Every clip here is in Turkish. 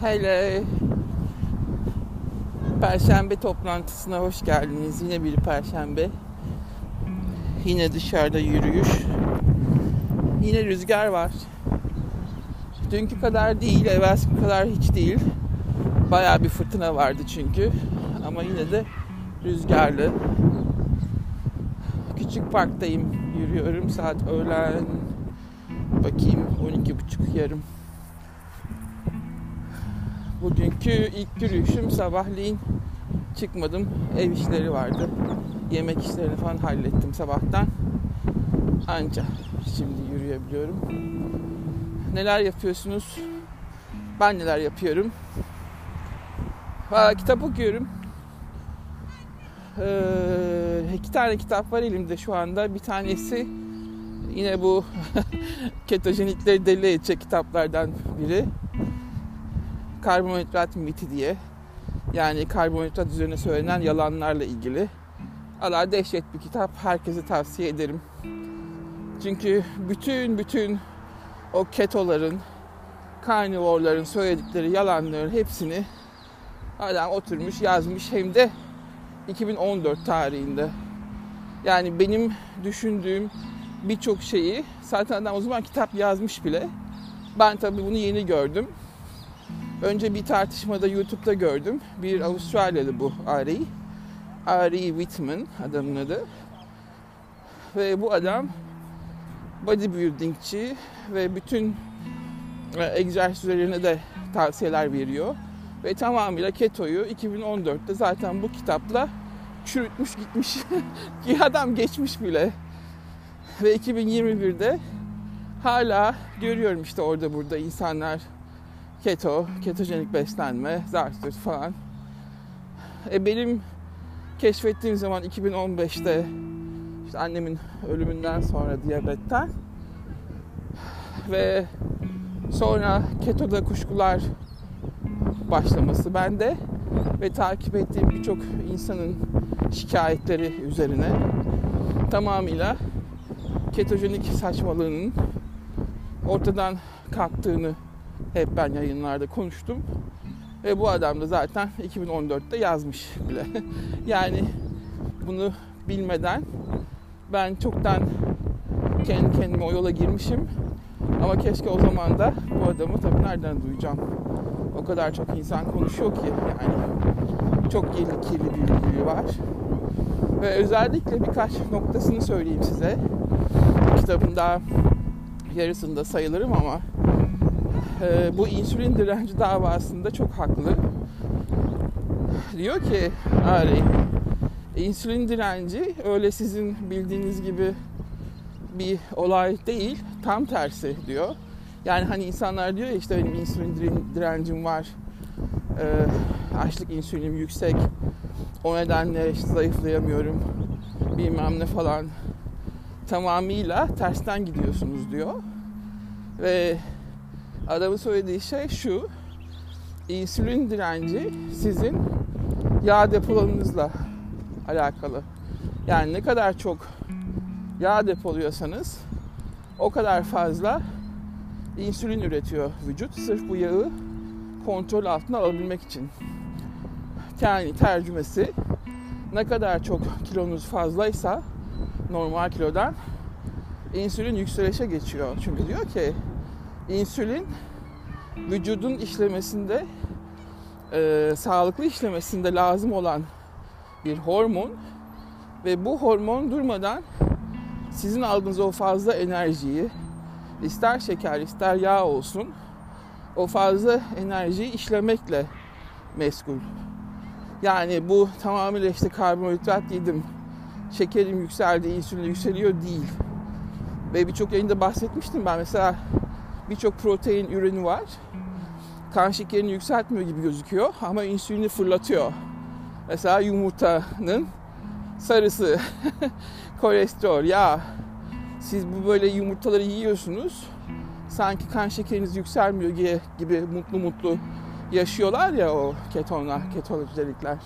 Hele Perşembe toplantısına hoş geldiniz. Yine bir perşembe. Yine dışarıda yürüyüş. Yine rüzgar var. Dünkü kadar değil, evvelsi kadar hiç değil. Bayağı bir fırtına vardı çünkü. Ama yine de rüzgarlı. Küçük parktayım. Yürüyorum. Saat öğlen bakayım 12.30 yarım. Bugünkü ilk yürüyüşüm sabahleyin çıkmadım. Ev işleri vardı. Yemek işlerini falan hallettim sabahtan. Anca şimdi yürüyebiliyorum. Neler yapıyorsunuz? Ben neler yapıyorum? Aa, kitap okuyorum. Ee, iki tane kitap var elimde şu anda. Bir tanesi yine bu ketojenikleri deli edecek kitaplardan biri karbonhidrat miti diye. Yani karbonhidrat üzerine söylenen yalanlarla ilgili. Allah dehşet bir kitap. Herkese tavsiye ederim. Çünkü bütün bütün o ketoların, karnivorların söyledikleri yalanların hepsini adam oturmuş yazmış hem de 2014 tarihinde. Yani benim düşündüğüm birçok şeyi zaten adam o zaman kitap yazmış bile. Ben tabii bunu yeni gördüm. Önce bir tartışmada YouTube'da gördüm. Bir Avustralyalı bu Ari. Ari Whitman adamın adı. Ve bu adam bodybuildingçi ve bütün e, egzersizlerine de tavsiyeler veriyor. Ve tamamıyla ketoyu 2014'te zaten bu kitapla çürütmüş gitmiş. Ki adam geçmiş bile. Ve 2021'de hala görüyorum işte orada burada insanlar keto, ketojenik beslenme, zartürt falan. E benim keşfettiğim zaman 2015'te işte annemin ölümünden sonra diyabetten ve sonra ketoda kuşkular başlaması bende ve takip ettiğim birçok insanın şikayetleri üzerine tamamıyla ketojenik saçmalığının ortadan kalktığını hep ben yayınlarda konuştum. Ve bu adam da zaten 2014'te yazmış bile. yani bunu bilmeden ben çoktan kendi kendime o yola girmişim. Ama keşke o zaman da bu adamı tabii nereden duyacağım? O kadar çok insan konuşuyor ki yani çok kirli kirli bir bilgi var. Ve özellikle birkaç noktasını söyleyeyim size. Kitabın daha yarısında sayılırım ama e, bu insülin direnci davasında çok haklı. Diyor ki Ari, insülin direnci öyle sizin bildiğiniz gibi bir olay değil, tam tersi diyor. Yani hani insanlar diyor ya işte benim insülin direncim var, e, açlık insülinim yüksek, o nedenle işte zayıflayamıyorum, bilmem ne falan. Tamamıyla tersten gidiyorsunuz diyor. Ve adamın söylediği şey şu. İnsülin direnci sizin yağ depolarınızla alakalı. Yani ne kadar çok yağ depoluyorsanız o kadar fazla insülin üretiyor vücut. Sırf bu yağı kontrol altına alabilmek için. Yani tercümesi ne kadar çok kilonuz fazlaysa normal kilodan insülin yükselişe geçiyor. Çünkü diyor ki insülin vücudun işlemesinde e, sağlıklı işlemesinde lazım olan bir hormon ve bu hormon durmadan sizin aldığınız o fazla enerjiyi ister şeker ister yağ olsun o fazla enerjiyi işlemekle meskul. Yani bu tamamıyla işte karbonhidrat yedim, şekerim yükseldi, insülin yükseliyor değil. Ve birçok yayında bahsetmiştim ben mesela birçok protein ürünü var. Kan şekerini yükseltmiyor gibi gözüküyor ama insülini fırlatıyor. Mesela yumurtanın sarısı, kolesterol, yağ. Siz bu böyle yumurtaları yiyorsunuz. Sanki kan şekeriniz yükselmiyor gibi, gibi mutlu mutlu yaşıyorlar ya o ketonlar, ketojenikler.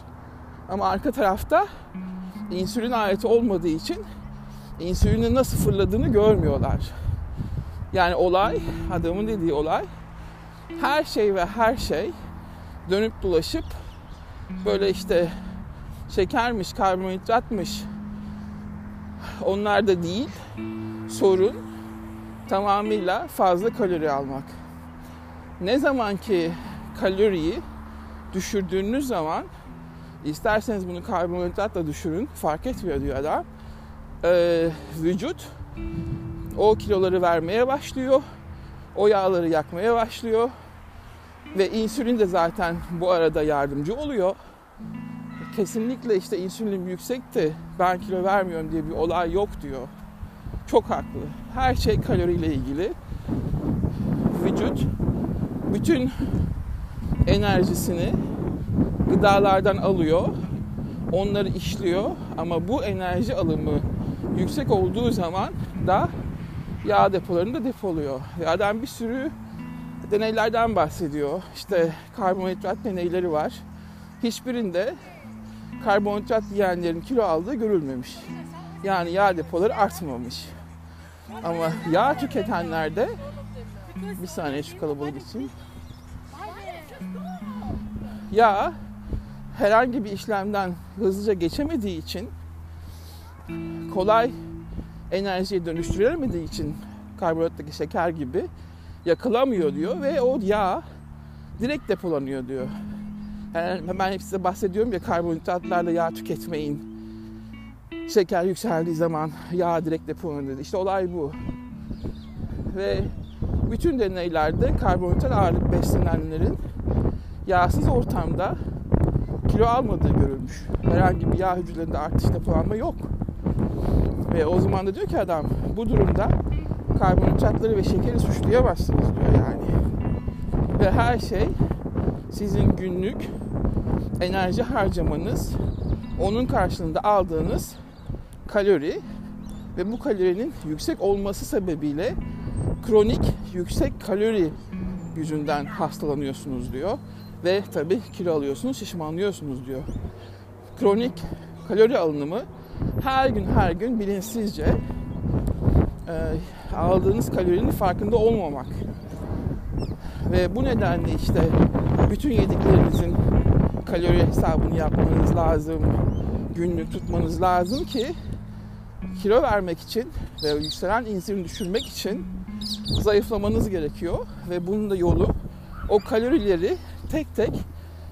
Ama arka tarafta insülin aleti olmadığı için insülinin nasıl fırladığını görmüyorlar. Yani olay, adamın dediği olay her şey ve her şey dönüp dolaşıp böyle işte şekermiş, karbonhidratmış onlar da değil. Sorun tamamıyla fazla kalori almak. Ne zaman ki kaloriyi düşürdüğünüz zaman isterseniz bunu karbonhidratla düşürün fark etmiyor diyor adam. Ee, vücut o kiloları vermeye başlıyor. O yağları yakmaya başlıyor. Ve insülin de zaten bu arada yardımcı oluyor. Kesinlikle işte insülin yüksekti ben kilo vermiyorum diye bir olay yok diyor. Çok haklı. Her şey kaloriyle ilgili. Vücut bütün enerjisini gıdalardan alıyor. Onları işliyor ama bu enerji alımı yüksek olduğu zaman da yağ depolarında depoluyor. Adam bir sürü deneylerden bahsediyor. İşte karbonhidrat deneyleri var. Hiçbirinde karbonhidrat yiyenlerin kilo aldığı görülmemiş. Yani yağ depoları artmamış. Ama yağ tüketenlerde bir saniye şu kalabalık için. Yağ herhangi bir işlemden hızlıca geçemediği için kolay enerjiye dönüştürülemediği için karbonhidrattaki şeker gibi yakılamıyor diyor ve o yağ direkt depolanıyor diyor. Yani ben hep bahsediyorum ya karbonhidratlarla yağ tüketmeyin. Şeker yükseldiği zaman yağ direkt depolanıyor. İşte olay bu. Ve bütün deneylerde karbonhidrat ağırlık beslenenlerin yağsız ortamda kilo almadığı görülmüş. Herhangi bir yağ hücrelerinde artış depolanma yok. Ve o zaman da diyor ki adam bu durumda karbonhidratları ve şekeri suçlayamazsınız diyor yani. Ve her şey sizin günlük enerji harcamanız, onun karşılığında aldığınız kalori ve bu kalorinin yüksek olması sebebiyle kronik yüksek kalori yüzünden hastalanıyorsunuz diyor. Ve tabii kilo alıyorsunuz, şişmanlıyorsunuz diyor. Kronik kalori alınımı her gün her gün bilinçsizce e, aldığınız kalorinin farkında olmamak. Ve bu nedenle işte bütün yediklerinizin kalori hesabını yapmanız lazım. Günlük tutmanız lazım ki kilo vermek için ve yükselen insülin düşürmek için zayıflamanız gerekiyor. Ve bunun da yolu o kalorileri tek tek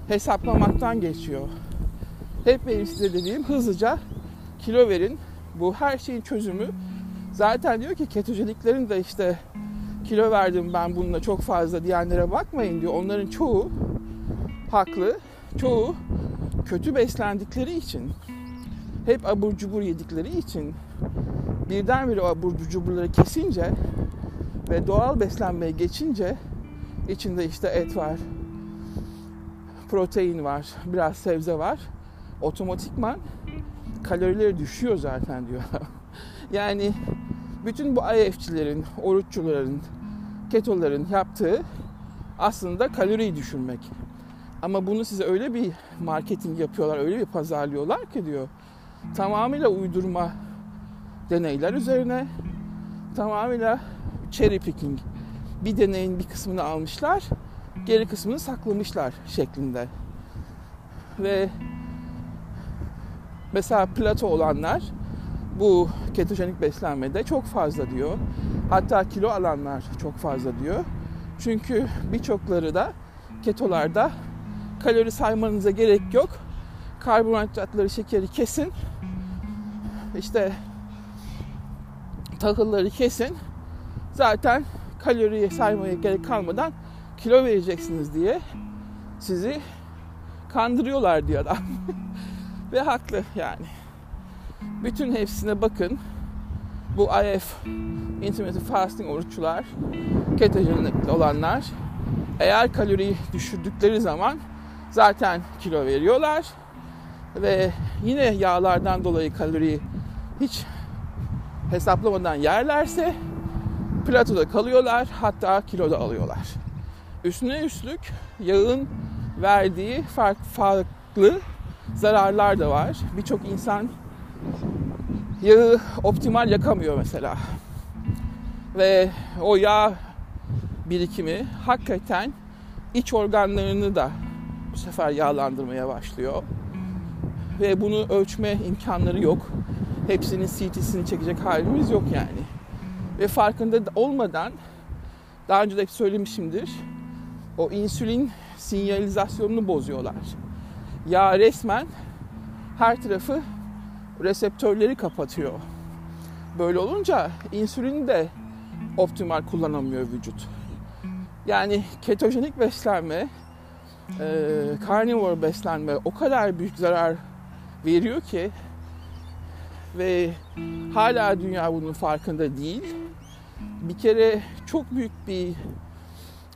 hesaplamaktan geçiyor. Hep benim size dediğim hızlıca kilo verin. Bu her şeyin çözümü. Zaten diyor ki ketojeniklerin de işte kilo verdim ben bununla çok fazla diyenlere bakmayın diyor. Onların çoğu haklı. Çoğu kötü beslendikleri için hep abur cubur yedikleri için birdenbire o abur cuburları kesince ve doğal beslenmeye geçince içinde işte et var, protein var, biraz sebze var. Otomatikman kalorileri düşüyor zaten diyor. yani bütün bu IF'çilerin, oruççuların, ketoların yaptığı aslında kaloriyi düşürmek. Ama bunu size öyle bir marketing yapıyorlar, öyle bir pazarlıyorlar ki diyor. Tamamıyla uydurma deneyler üzerine tamamıyla cherry picking. Bir deneyin bir kısmını almışlar, geri kısmını saklamışlar şeklinde. Ve mesela plato olanlar bu ketojenik beslenmede çok fazla diyor. Hatta kilo alanlar çok fazla diyor. Çünkü birçokları da ketolarda kalori saymanıza gerek yok. Karbonhidratları, şekeri kesin. İşte tahılları kesin. Zaten kaloriye saymaya gerek kalmadan kilo vereceksiniz diye sizi kandırıyorlar diyor adam. Ve haklı yani. Bütün hepsine bakın. Bu IF, Intermittent Fasting oruççular, ketojenik olanlar eğer kaloriyi düşürdükleri zaman zaten kilo veriyorlar ve yine yağlardan dolayı kaloriyi hiç hesaplamadan yerlerse platoda kalıyorlar hatta kilo da alıyorlar. Üstüne üstlük yağın verdiği farklı zararlar da var. Birçok insan yağı optimal yakamıyor mesela. Ve o yağ birikimi hakikaten iç organlarını da bu sefer yağlandırmaya başlıyor. Ve bunu ölçme imkanları yok. Hepsinin CT'sini çekecek halimiz yok yani. Ve farkında olmadan daha önce de hep söylemişimdir. O insülin sinyalizasyonunu bozuyorlar. Ya resmen her tarafı reseptörleri kapatıyor. Böyle olunca insülini de optimal kullanamıyor vücut. Yani ketojenik beslenme, e, carnivore beslenme o kadar büyük zarar veriyor ki ve hala dünya bunun farkında değil. Bir kere çok büyük bir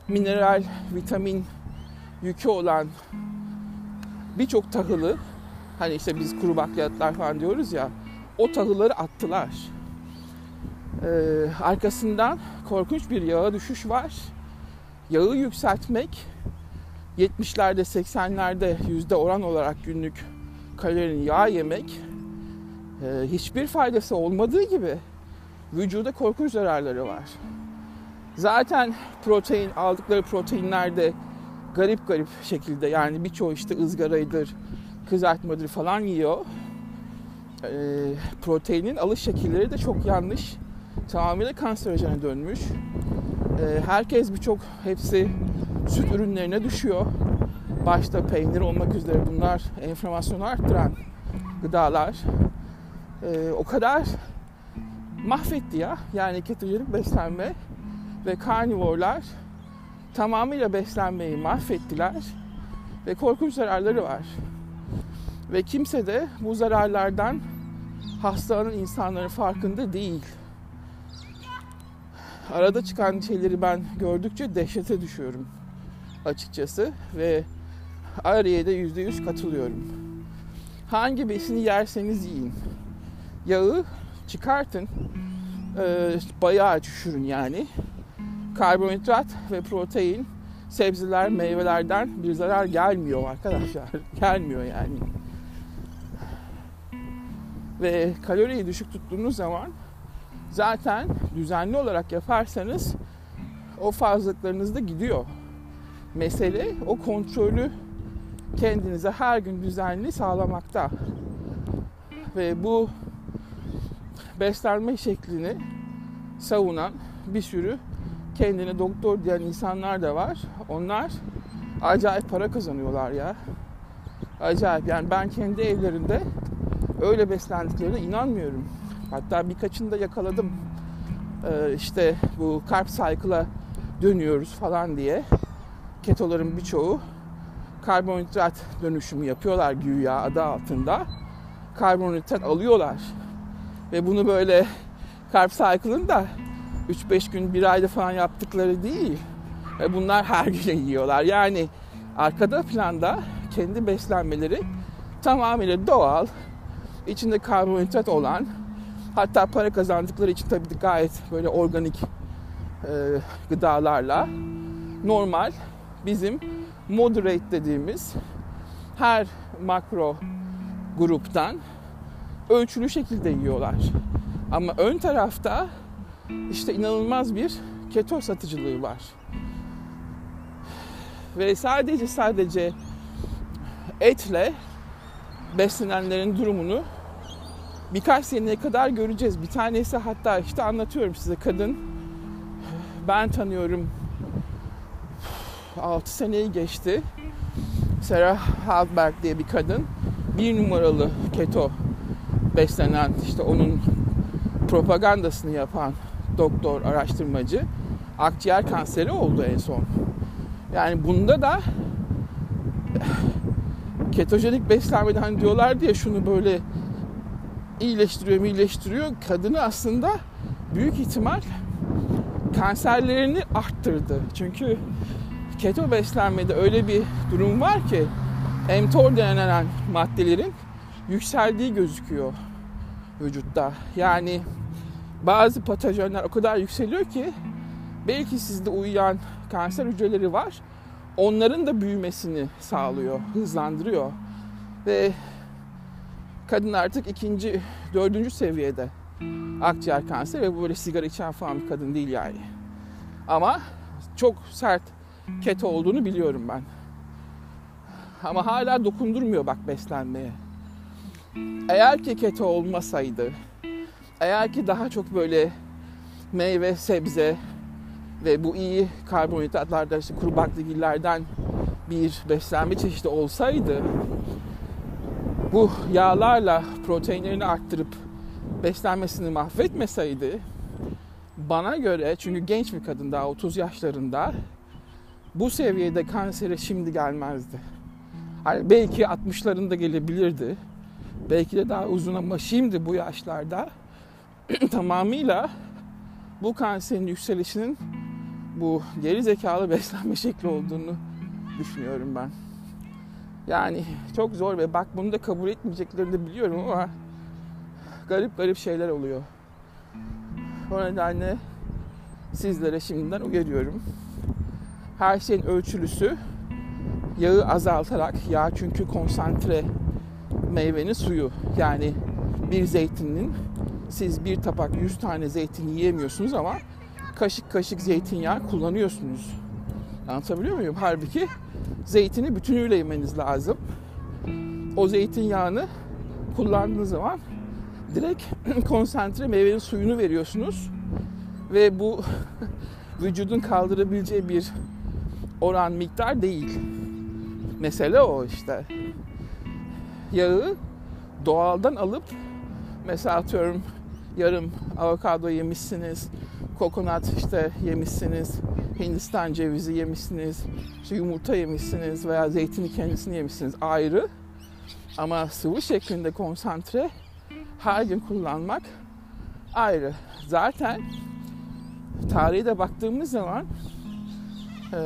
mineral, vitamin yükü olan birçok tahılı hani işte biz kuru bakliyatlar falan diyoruz ya o tahılları attılar. Ee, arkasından korkunç bir yağa düşüş var. Yağı yükseltmek 70'lerde 80'lerde yüzde oran olarak günlük kalorinin yağ yemek e, hiçbir faydası olmadığı gibi vücuda korkunç zararları var. Zaten protein aldıkları proteinlerde garip garip şekilde yani birçoğu işte ızgaraydır, kızartmadır falan yiyor. E, proteinin alış şekilleri de çok yanlış. Tamamıyla kanserojene dönmüş. E, herkes birçok hepsi süt ürünlerine düşüyor. Başta peynir olmak üzere bunlar enflamasyonu arttıran gıdalar. E, o kadar mahvetti ya. Yani ketojenik beslenme ve karnivorlar tamamıyla beslenmeyi mahvettiler ve korkunç zararları var. Ve kimse de bu zararlardan hastalanan insanların farkında değil. Arada çıkan şeyleri ben gördükçe dehşete düşüyorum açıkçası ve araya da yüzde yüz katılıyorum. Hangi besini yerseniz yiyin. Yağı çıkartın, e, bayağı düşürün yani. Karbonhidrat ve protein, sebzeler, meyvelerden bir zarar gelmiyor arkadaşlar. gelmiyor yani. Ve kaloriyi düşük tuttuğunuz zaman zaten düzenli olarak yaparsanız o fazlalıklarınız da gidiyor. Mesele o kontrolü kendinize her gün düzenli sağlamakta. Ve bu beslenme şeklini savunan bir sürü kendine doktor diyen insanlar da var. Onlar acayip para kazanıyorlar ya. Acayip yani ben kendi evlerinde öyle beslendiklerine inanmıyorum. Hatta birkaçını da yakaladım. Ee, işte bu carb cycle'a dönüyoruz falan diye. Ketoların birçoğu karbonhidrat dönüşümü yapıyorlar güya adı altında. Karbonhidrat alıyorlar. Ve bunu böyle carb cycle'ın da 3-5 gün bir ayda falan yaptıkları değil. Ve bunlar her gün yiyorlar. Yani arkada planda kendi beslenmeleri tamamıyla doğal, içinde karbonhidrat olan, hatta para kazandıkları için tabii gayet böyle organik e, gıdalarla normal bizim moderate dediğimiz her makro gruptan ölçülü şekilde yiyorlar. Ama ön tarafta işte inanılmaz bir keto satıcılığı var. Ve sadece sadece etle beslenenlerin durumunu birkaç seneye kadar göreceğiz. Bir tanesi hatta işte anlatıyorum size kadın. Ben tanıyorum 6 seneyi geçti. Sarah Halberg diye bir kadın. Bir numaralı keto beslenen işte onun propagandasını yapan doktor, araştırmacı akciğer kanseri oldu en son. Yani bunda da ketojenik beslenmede hani diyorlar diye şunu böyle iyileştiriyor, iyileştiriyor. Kadını aslında büyük ihtimal kanserlerini arttırdı. Çünkü keto beslenmede öyle bir durum var ki mTOR denilen maddelerin yükseldiği gözüküyor vücutta. Yani bazı patojenler o kadar yükseliyor ki belki sizde uyuyan kanser hücreleri var. Onların da büyümesini sağlıyor, hızlandırıyor. Ve kadın artık ikinci, dördüncü seviyede akciğer kanseri ve böyle sigara içen falan bir kadın değil yani. Ama çok sert keto olduğunu biliyorum ben. Ama hala dokundurmuyor bak beslenmeye. Eğer ki keto olmasaydı, eğer ki daha çok böyle meyve, sebze ve bu iyi karbonhidratlardan işte kuru baklagillerden bir beslenme çeşidi olsaydı bu yağlarla proteinlerini arttırıp beslenmesini mahvetmeseydi bana göre çünkü genç bir kadın daha 30 yaşlarında bu seviyede kansere şimdi gelmezdi. Hani belki 60'larında gelebilirdi. Belki de daha uzun ama şimdi bu yaşlarda tamamıyla bu kanserin yükselişinin bu geri zekalı beslenme şekli olduğunu düşünüyorum ben. Yani çok zor ve bak bunu da kabul etmeyeceklerini de biliyorum ama garip garip şeyler oluyor. O nedenle sizlere şimdiden uyarıyorum. Her şeyin ölçülüsü yağı azaltarak, yağ çünkü konsantre meyvenin suyu. Yani bir zeytinin siz bir tabak 100 tane zeytin yiyemiyorsunuz ama kaşık kaşık zeytinyağı kullanıyorsunuz. Anlatabiliyor muyum? Halbuki zeytini bütünüyle yemeniz lazım. O zeytinyağını kullandığınız zaman direkt konsantre meyvenin suyunu veriyorsunuz. Ve bu vücudun kaldırabileceği bir oran miktar değil. Mesele o işte. Yağı doğaldan alıp mesela atıyorum yarım avokado yemişsiniz, kokonat işte yemişsiniz, Hindistan cevizi yemişsiniz, işte yumurta yemişsiniz veya zeytini kendisini yemişsiniz ayrı. Ama sıvı şeklinde konsantre her gün kullanmak ayrı. Zaten tarihe de baktığımız zaman e,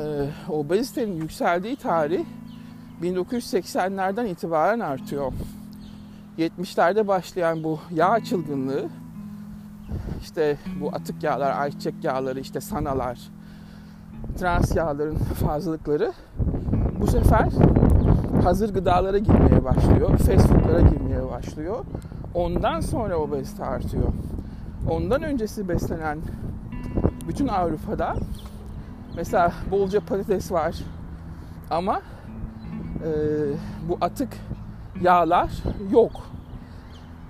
obezitenin yükseldiği tarih 1980'lerden itibaren artıyor. 70'lerde başlayan bu yağ çılgınlığı işte bu atık yağlar, ayçiçek yağları, işte sanalar, trans yağların fazlalıkları bu sefer hazır gıdalara girmeye başlıyor, fast foodlara girmeye başlıyor. Ondan sonra obezite artıyor. Ondan öncesi beslenen bütün Avrupa'da mesela bolca patates var ama e, bu atık yağlar yok.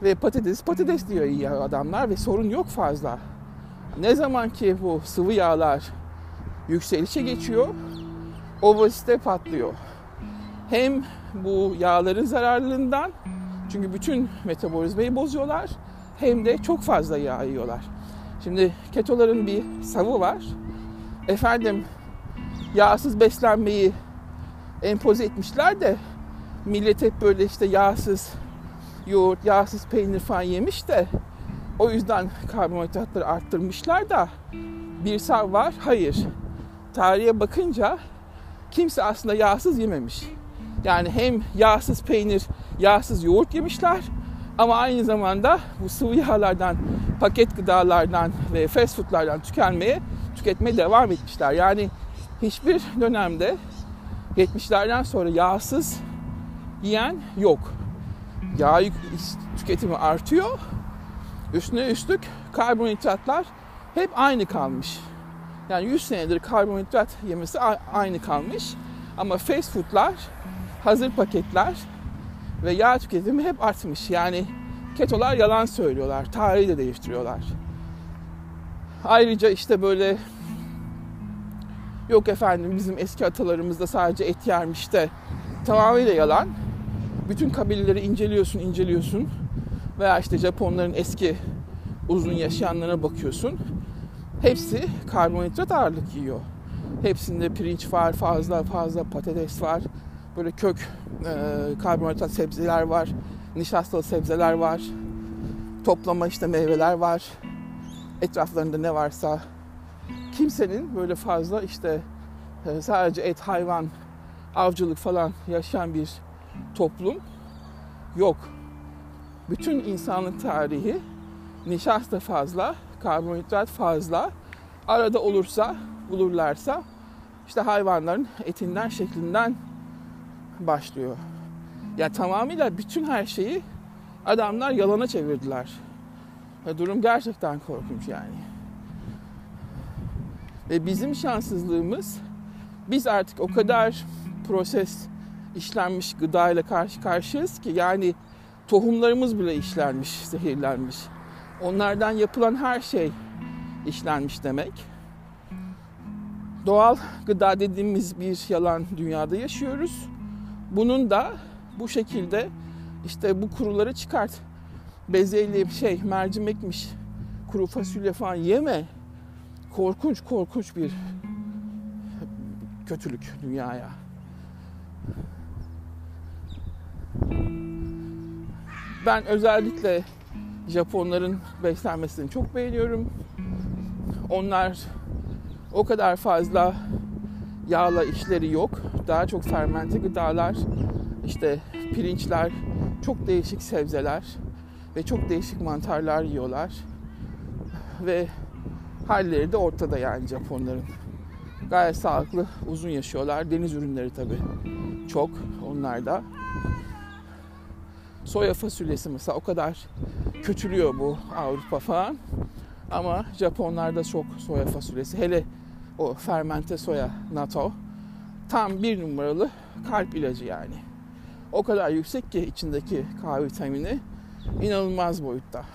Ve patates patates diyor iyi adamlar ve sorun yok fazla. Ne zaman ki bu sıvı yağlar yükselişe geçiyor, obezite patlıyor. Hem bu yağların zararlılığından çünkü bütün metabolizmayı bozuyorlar hem de çok fazla yağ yiyorlar. Şimdi ketoların bir savı var. Efendim yağsız beslenmeyi empoze etmişler de millet hep böyle işte yağsız yoğurt, yağsız peynir falan yemiş de o yüzden karbonhidratları arttırmışlar da bir sav var. Hayır. Tarihe bakınca kimse aslında yağsız yememiş. Yani hem yağsız peynir, yağsız yoğurt yemişler ama aynı zamanda bu sıvı yağlardan, paket gıdalardan ve fast foodlardan tükenmeye, tüketmeye devam etmişler. Yani hiçbir dönemde 70'lerden sonra yağsız yiyen yok. Yağ tüketimi artıyor. Üstüne üstlük karbonhidratlar hep aynı kalmış. Yani 100 senedir karbonhidrat yemesi aynı kalmış. Ama fast foodlar, hazır paketler ve yağ tüketimi hep artmış. Yani ketolar yalan söylüyorlar. Tarihi de değiştiriyorlar. Ayrıca işte böyle yok efendim bizim eski atalarımız da sadece et yermiş de tamamıyla yalan. Bütün kabileleri inceliyorsun, inceliyorsun. Veya işte Japonların eski uzun yaşayanlarına bakıyorsun. Hepsi karbonhidrat ağırlık yiyor. Hepsinde pirinç var, fazla fazla patates var. Böyle kök e, karbonhidrat sebzeler var. Nişastalı sebzeler var. Toplama işte meyveler var. Etraflarında ne varsa. Kimsenin böyle fazla işte e, sadece et, hayvan, avcılık falan yaşayan bir toplum yok. Bütün insanlık tarihi nişasta fazla, karbonhidrat fazla. Arada olursa, bulurlarsa işte hayvanların etinden, şeklinden başlıyor. Ya tamamıyla bütün her şeyi adamlar yalana çevirdiler. Ve durum gerçekten korkunç yani. Ve bizim şanssızlığımız biz artık o kadar proses işlenmiş gıda ile karşı karşıyayız ki yani tohumlarımız bile işlenmiş, zehirlenmiş. Onlardan yapılan her şey işlenmiş demek. Doğal gıda dediğimiz bir yalan dünyada yaşıyoruz. Bunun da bu şekilde işte bu kuruları çıkart. Bezelye şey mercimekmiş, kuru fasulye falan yeme. Korkunç korkunç bir kötülük dünyaya. Ben özellikle Japonların beslenmesini çok beğeniyorum. Onlar o kadar fazla yağla işleri yok. Daha çok fermente gıdalar, işte pirinçler, çok değişik sebzeler ve çok değişik mantarlar yiyorlar. Ve halleri de ortada yani Japonların. Gayet sağlıklı, uzun yaşıyorlar. Deniz ürünleri tabii çok onlarda. Soya fasulyesi mesela o kadar kötülüyor bu Avrupa falan. Ama Japonlarda çok soya fasulyesi. Hele o fermente soya natto tam bir numaralı kalp ilacı yani. O kadar yüksek ki içindeki K vitamini inanılmaz boyutta.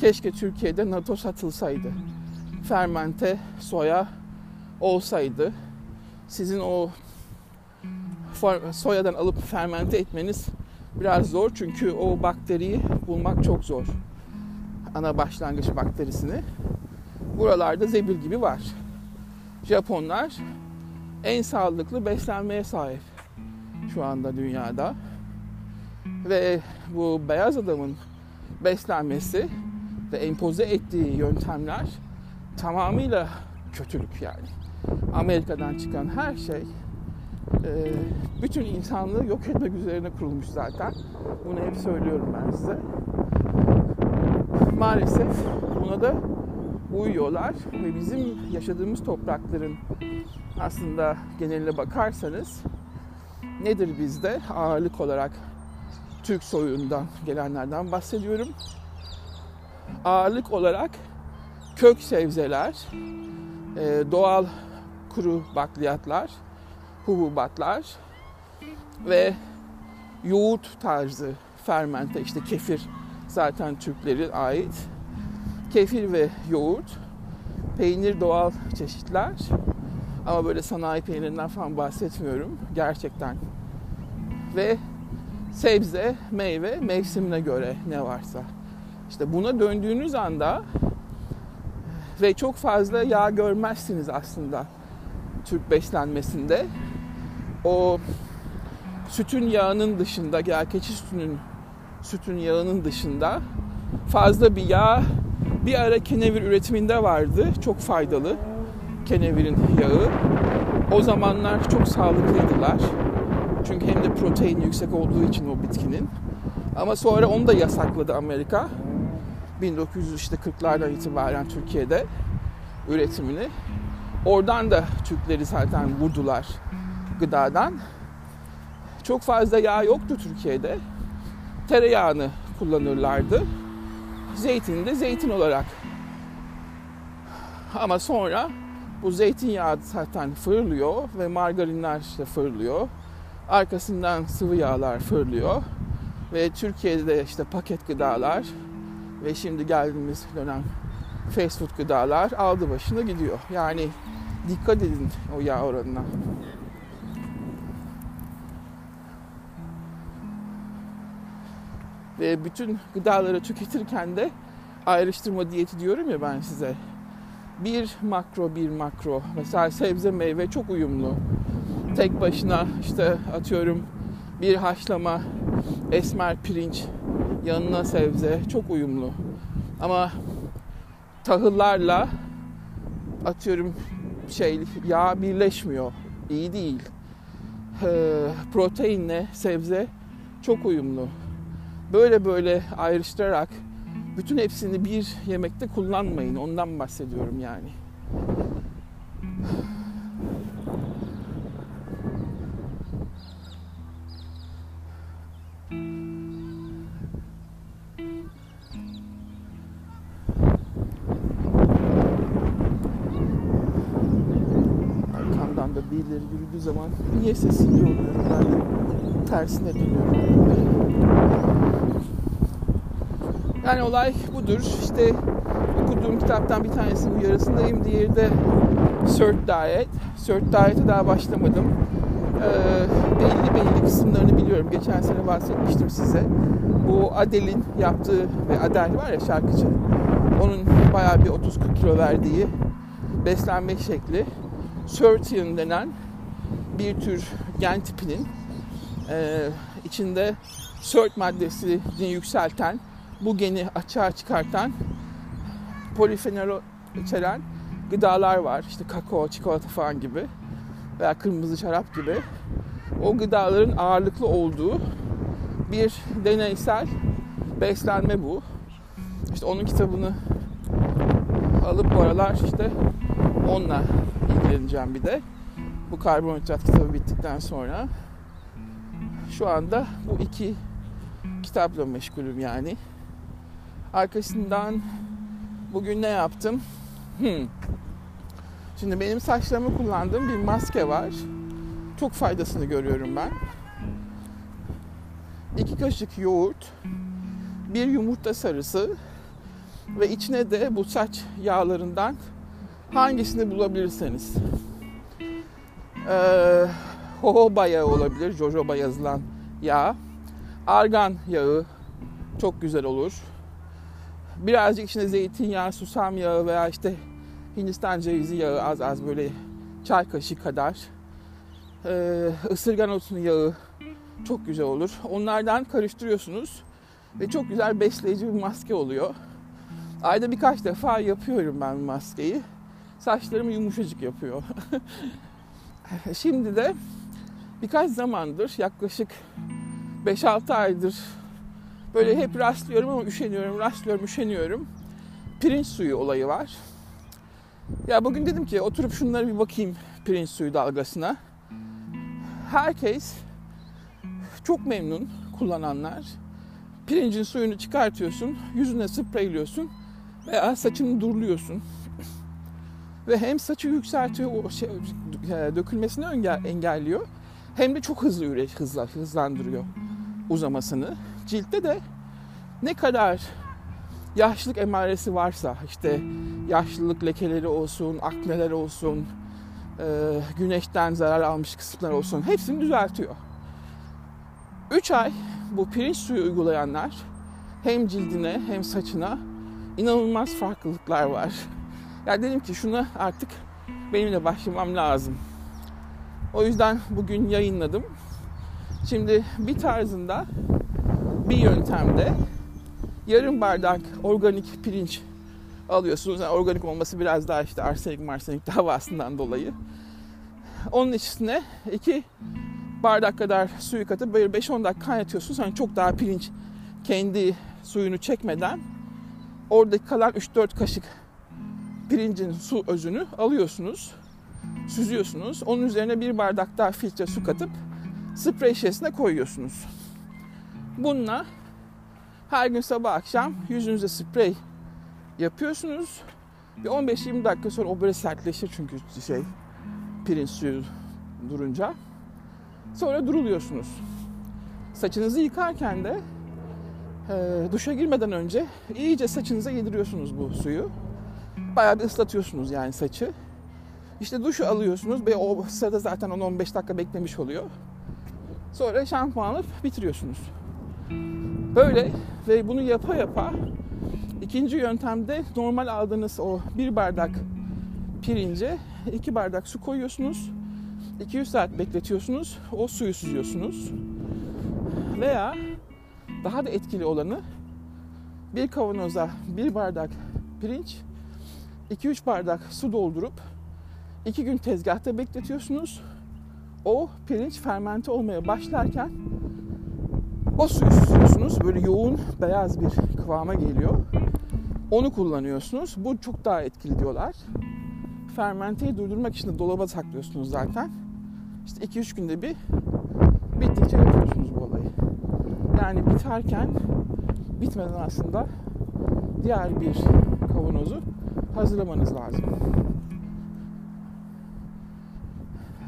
Keşke Türkiye'de natto satılsaydı. Fermente soya olsaydı sizin o soyadan alıp fermente etmeniz biraz zor çünkü o bakteriyi bulmak çok zor. Ana başlangıç bakterisini. Buralarda zebil gibi var. Japonlar en sağlıklı beslenmeye sahip şu anda dünyada. Ve bu beyaz adamın beslenmesi ve empoze ettiği yöntemler tamamıyla kötülük yani. Amerika'dan çıkan her şey bütün insanlığı yok etmek üzerine kurulmuş zaten. Bunu hep söylüyorum ben size. Maalesef buna da uyuyorlar ve bizim yaşadığımız toprakların aslında geneline bakarsanız nedir bizde ağırlık olarak Türk soyundan gelenlerden bahsediyorum. Ağırlık olarak kök sebzeler, e, doğal kuru bakliyatlar, hububatlar ve yoğurt tarzı fermente işte kefir zaten Türklere ait. Kefir ve yoğurt, peynir doğal çeşitler ama böyle sanayi peynirinden falan bahsetmiyorum gerçekten. Ve sebze, meyve mevsimine göre ne varsa. İşte buna döndüğünüz anda ve çok fazla yağ görmezsiniz aslında Türk beslenmesinde. O sütün yağının dışında, ya keçi sütünün sütün yağının dışında fazla bir yağ bir ara kenevir üretiminde vardı. Çok faydalı kenevirin yağı. O zamanlar çok sağlıklıydılar. Çünkü hem de protein yüksek olduğu için o bitkinin. Ama sonra onu da yasakladı Amerika. 1940'lardan itibaren Türkiye'de üretimini. Oradan da Türkleri zaten vurdular gıdadan. Çok fazla yağ yoktu Türkiye'de. Tereyağını kullanırlardı. Zeytini de zeytin olarak. Ama sonra bu zeytinyağı zaten fırlıyor ve margarinler işte fırlıyor. Arkasından sıvı yağlar fırlıyor. Ve Türkiye'de işte paket gıdalar ve şimdi geldiğimiz dönem fast food gıdalar aldı başını gidiyor. Yani dikkat edin o yağ oranına. Ve bütün gıdaları tüketirken de ayrıştırma diyeti diyorum ya ben size. Bir makro bir makro. Mesela sebze meyve çok uyumlu. Tek başına işte atıyorum bir haşlama esmer pirinç yanına sebze çok uyumlu. Ama tahıllarla atıyorum şey yağ birleşmiyor. İyi değil. Ee, proteinle sebze çok uyumlu. Böyle böyle ayrıştırarak bütün hepsini bir yemekte kullanmayın. Ondan bahsediyorum yani. ileri yürüdüğü zaman niye sesli oluyor? Ben de tersine dönüyorum. Yani olay budur. İşte okuduğum kitaptan bir tanesi bu yarısındayım. Diğeri de Cert Diet. Cert Diet'e daha başlamadım. Ee, belli belli kısımlarını biliyorum. Geçen sene bahsetmiştim size. Bu Adele'in yaptığı ve Adele var ya şarkıcı. Onun bayağı bir 30-40 kilo verdiği beslenme şekli. Surtian denen bir tür gen tipinin e, içinde sört maddesini yükselten, bu geni açığa çıkartan polifenol içeren gıdalar var. İşte kakao, çikolata falan gibi veya kırmızı şarap gibi. O gıdaların ağırlıklı olduğu bir deneysel beslenme bu. İşte onun kitabını alıp bu aralar işte onunla ilgileneceğim bir de. Bu karbonhidrat kitabı bittikten sonra. Şu anda bu iki kitapla meşgulüm yani. Arkasından bugün ne yaptım? Hmm. Şimdi benim saçlarımı kullandığım bir maske var. Çok faydasını görüyorum ben. İki kaşık yoğurt, bir yumurta sarısı ve içine de bu saç yağlarından hangisini bulabilirseniz. Ee, jojoba yağı olabilir, jojoba yazılan yağ. Argan yağı çok güzel olur. Birazcık içine zeytinyağı, susam yağı veya işte Hindistan cevizi yağı az az böyle çay kaşığı kadar. Ee, ısırgan otunun yağı çok güzel olur. Onlardan karıştırıyorsunuz ve çok güzel besleyici bir maske oluyor. Ayda birkaç defa yapıyorum ben maskeyi. Saçlarımı yumuşacık yapıyor. Şimdi de birkaç zamandır yaklaşık 5-6 aydır böyle hep rastlıyorum ama üşeniyorum, rastlıyorum, üşeniyorum. Pirinç suyu olayı var. Ya bugün dedim ki oturup şunlara bir bakayım pirinç suyu dalgasına. Herkes çok memnun kullananlar. Pirincin suyunu çıkartıyorsun, yüzüne spreyliyorsun veya saçını durluyorsun. Ve hem saçı yükseltiyor, o şey, dökülmesini engelliyor. Hem de çok hızlı üre, hızla, hızlandırıyor uzamasını. Ciltte de ne kadar yaşlılık emaresi varsa işte yaşlılık lekeleri olsun, akneler olsun, e, güneşten zarar almış kısımlar olsun hepsini düzeltiyor. 3 ay bu pirinç suyu uygulayanlar hem cildine hem saçına inanılmaz farklılıklar var. Yani dedim ki şuna artık benim de başlamam lazım. O yüzden bugün yayınladım. Şimdi bir tarzında bir yöntemde yarım bardak organik pirinç alıyorsunuz. Yani organik olması biraz daha işte arsenik marsenik davasından dolayı. Onun içine iki bardak kadar suyu katıp böyle 5-10 dakika kaynatıyorsunuz. Hani çok daha pirinç kendi suyunu çekmeden oradaki kalan 3-4 kaşık pirincin su özünü alıyorsunuz. Süzüyorsunuz. Onun üzerine bir bardak daha filtre su katıp sprey şişesine koyuyorsunuz. Bununla her gün sabah akşam yüzünüze sprey yapıyorsunuz. Bir 15-20 dakika sonra o böyle sertleşir çünkü şey pirinç suyu durunca. Sonra duruluyorsunuz. Saçınızı yıkarken de e, duşa girmeden önce iyice saçınıza yediriyorsunuz bu suyu. Bayağı bir ıslatıyorsunuz yani saçı. İşte duşu alıyorsunuz ve o sırada zaten 10-15 dakika beklemiş oluyor. Sonra şampuan alıp bitiriyorsunuz. Böyle ve bunu yapa yapa ikinci yöntemde normal aldığınız o bir bardak pirince iki bardak su koyuyorsunuz. 200 saat bekletiyorsunuz. O suyu süzüyorsunuz. Veya daha da etkili olanı bir kavanoza bir bardak pirinç 2-3 bardak su doldurup 2 gün tezgahta bekletiyorsunuz. O pirinç fermente olmaya başlarken o suyu süzüyorsunuz. Böyle yoğun beyaz bir kıvama geliyor. Onu kullanıyorsunuz. Bu çok daha etkili diyorlar. Fermenteyi durdurmak için de dolaba saklıyorsunuz zaten. İşte 2-3 günde bir bittikçe yapıyorsunuz bu olayı. Yani biterken bitmeden aslında diğer bir kavanozu hazırlamanız lazım.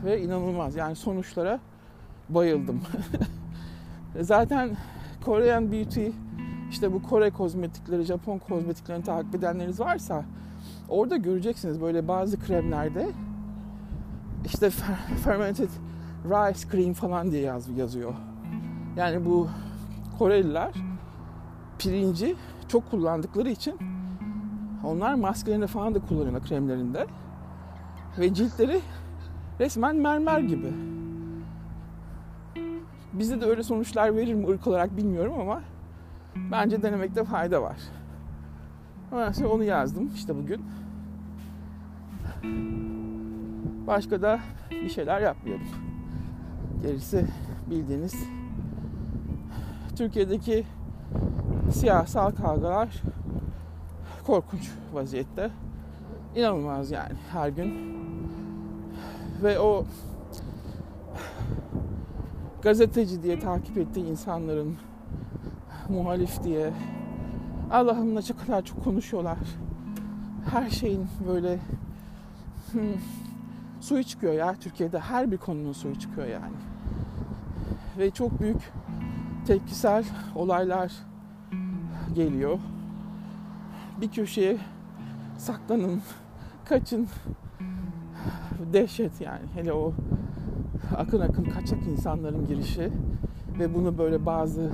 Ve inanılmaz. Yani sonuçlara bayıldım. Zaten Korean Beauty işte bu Kore kozmetikleri, Japon kozmetiklerini takip edenleriniz varsa orada göreceksiniz böyle bazı kremlerde işte fermented rice cream falan diye yaz, yazıyor. Yani bu Koreliler pirinci çok kullandıkları için onlar maskelerinde falan da kullanıyorlar kremlerinde. Ve ciltleri resmen mermer gibi. Bizde de öyle sonuçlar verir mi ırk olarak bilmiyorum ama bence denemekte fayda var. Ama onu yazdım işte bugün. Başka da bir şeyler yapmıyorum. Gerisi bildiğiniz Türkiye'deki siyasal kavgalar korkunç vaziyette. İnanılmaz yani her gün. Ve o gazeteci diye takip ettiği insanların muhalif diye Allah'ım ne kadar çok konuşuyorlar. Her şeyin böyle hmm, suyu çıkıyor ya Türkiye'de her bir konunun suyu çıkıyor yani. Ve çok büyük tepkisel olaylar geliyor. Bir köşeye saklanın, kaçın. Dehşet yani. Hele o akın akın kaçak insanların girişi ve bunu böyle bazı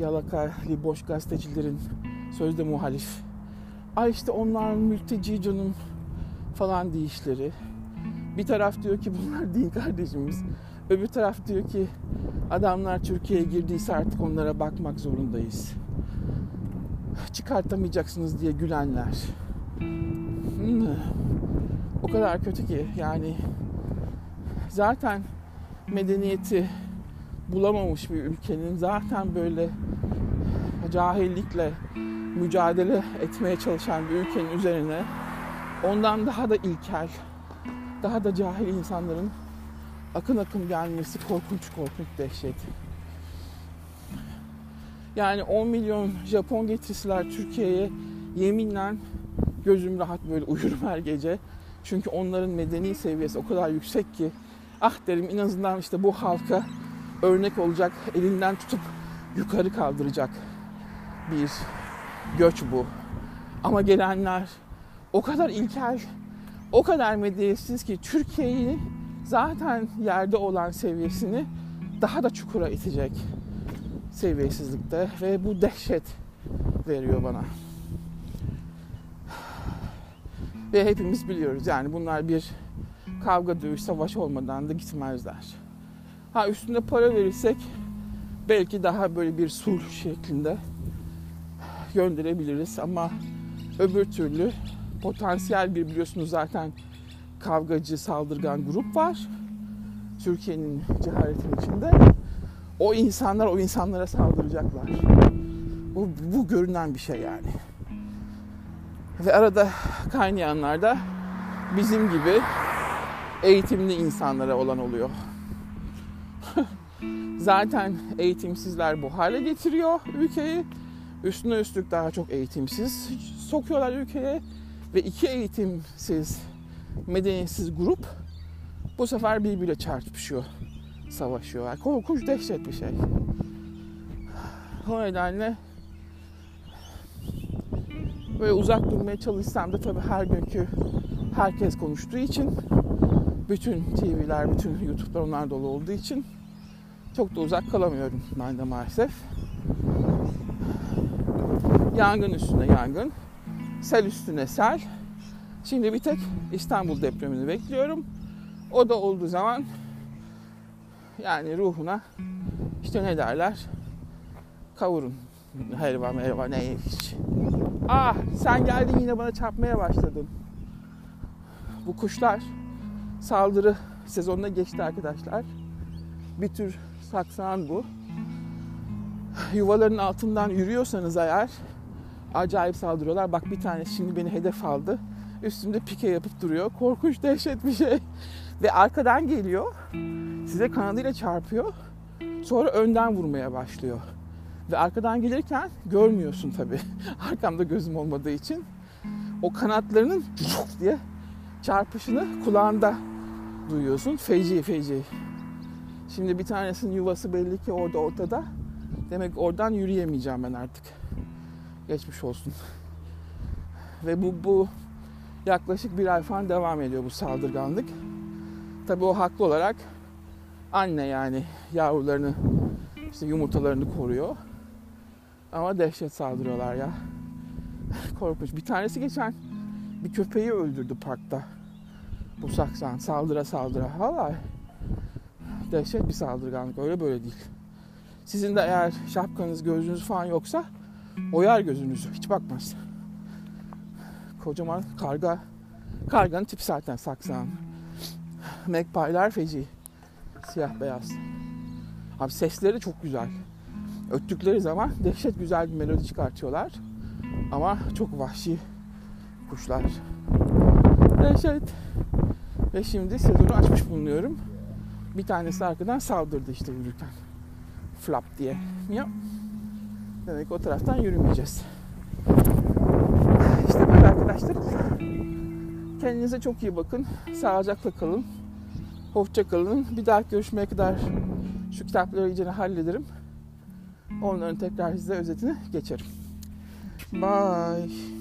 yalaka, boş gazetecilerin sözde muhalif. Ay işte onlar mülteci canım falan deyişleri. Bir taraf diyor ki bunlar din kardeşimiz. Öbür taraf diyor ki adamlar Türkiye'ye girdiyse artık onlara bakmak zorundayız. Çıkartamayacaksınız diye gülenler. Hmm. O kadar kötü ki yani zaten medeniyeti bulamamış bir ülkenin zaten böyle cahillikle mücadele etmeye çalışan bir ülkenin üzerine ondan daha da ilkel, daha da cahil insanların akın akın gelmesi korkunç korkunç dehşet. Yani 10 milyon Japon getirsiler Türkiye'ye yeminle gözüm rahat böyle uyurum her gece. Çünkü onların medeni seviyesi o kadar yüksek ki ah derim en azından işte bu halka örnek olacak, elinden tutup yukarı kaldıracak bir göç bu. Ama gelenler o kadar ilkel, o kadar medeniyetsiz ki Türkiye'yi zaten yerde olan seviyesini daha da çukura itecek seviyesizlikte ve bu dehşet veriyor bana. Ve hepimiz biliyoruz yani bunlar bir kavga dövüş savaş olmadan da gitmezler. Ha üstünde para verirsek belki daha böyle bir sulh şeklinde gönderebiliriz ama öbür türlü potansiyel bir biliyorsunuz zaten kavgacı saldırgan grup var. Türkiye'nin ceharetin içinde. O insanlar o insanlara saldıracaklar. Bu, bu görünen bir şey yani. Ve arada kaynayanlar da bizim gibi eğitimli insanlara olan oluyor. Zaten eğitimsizler bu hale getiriyor ülkeyi. Üstüne üstlük daha çok eğitimsiz sokuyorlar ülkeye. Ve iki eğitimsiz, medeniyetsiz grup bu sefer birbiriyle çarpışıyor, savaşıyor. Yani korkunç, dehşet bir şey. O nedenle böyle uzak durmaya çalışsam da tabii her günkü herkes konuştuğu için bütün TV'ler, bütün YouTube'lar onlar dolu olduğu için çok da uzak kalamıyorum ben de maalesef. Yangın üstüne yangın, sel üstüne sel. Şimdi bir tek İstanbul depremini bekliyorum. O da olduğu zaman yani ruhuna işte ne derler kavurun. Helva merhaba ne hiç. Ah sen geldin yine bana çarpmaya başladın. Bu kuşlar saldırı sezonuna geçti arkadaşlar. Bir tür saksan bu. Yuvaların altından yürüyorsanız eğer acayip saldırıyorlar. Bak bir tane şimdi beni hedef aldı. Üstümde pike yapıp duruyor. Korkunç dehşet bir şey. Ve arkadan geliyor. Size kanadıyla çarpıyor. Sonra önden vurmaya başlıyor. Ve arkadan gelirken görmüyorsun tabii. Arkamda gözüm olmadığı için. O kanatlarının diye çarpışını kulağında duyuyorsun. Feci feci. Şimdi bir tanesinin yuvası belli ki orada ortada. Demek oradan yürüyemeyeceğim ben artık. Geçmiş olsun. Ve bu bu yaklaşık bir ay falan devam ediyor bu saldırganlık. Tabii o haklı olarak anne yani yavrularını işte yumurtalarını koruyor. Ama dehşet saldırıyorlar ya. Korkunç. Bir tanesi geçen bir köpeği öldürdü parkta. Bu saksan saldıra saldıra. Vallahi dehşet bir saldırganlık. Öyle böyle değil. Sizin de eğer şapkanız gözünüz falan yoksa oyar gözünüzü. Hiç bakmaz. Kocaman karga. Karganın tipi zaten saksan. Magpie'ler feci. Siyah beyaz. Abi sesleri çok güzel. Öttükleri zaman dehşet güzel bir melodi çıkartıyorlar. Ama çok vahşi kuşlar. Dehşet. Ve şimdi sezonu açmış bulunuyorum. Bir tanesi arkadan saldırdı işte yürürken. Flap diye. Ya. Demek o taraftan yürümeyeceğiz. İşte böyle arkadaşlar. Kendinize çok iyi bakın. Sağlıcakla kalın. Hoşça kalın. Bir daha görüşmeye kadar şu kitapları iyice hallederim. Onların tekrar size özetini geçerim. Bye.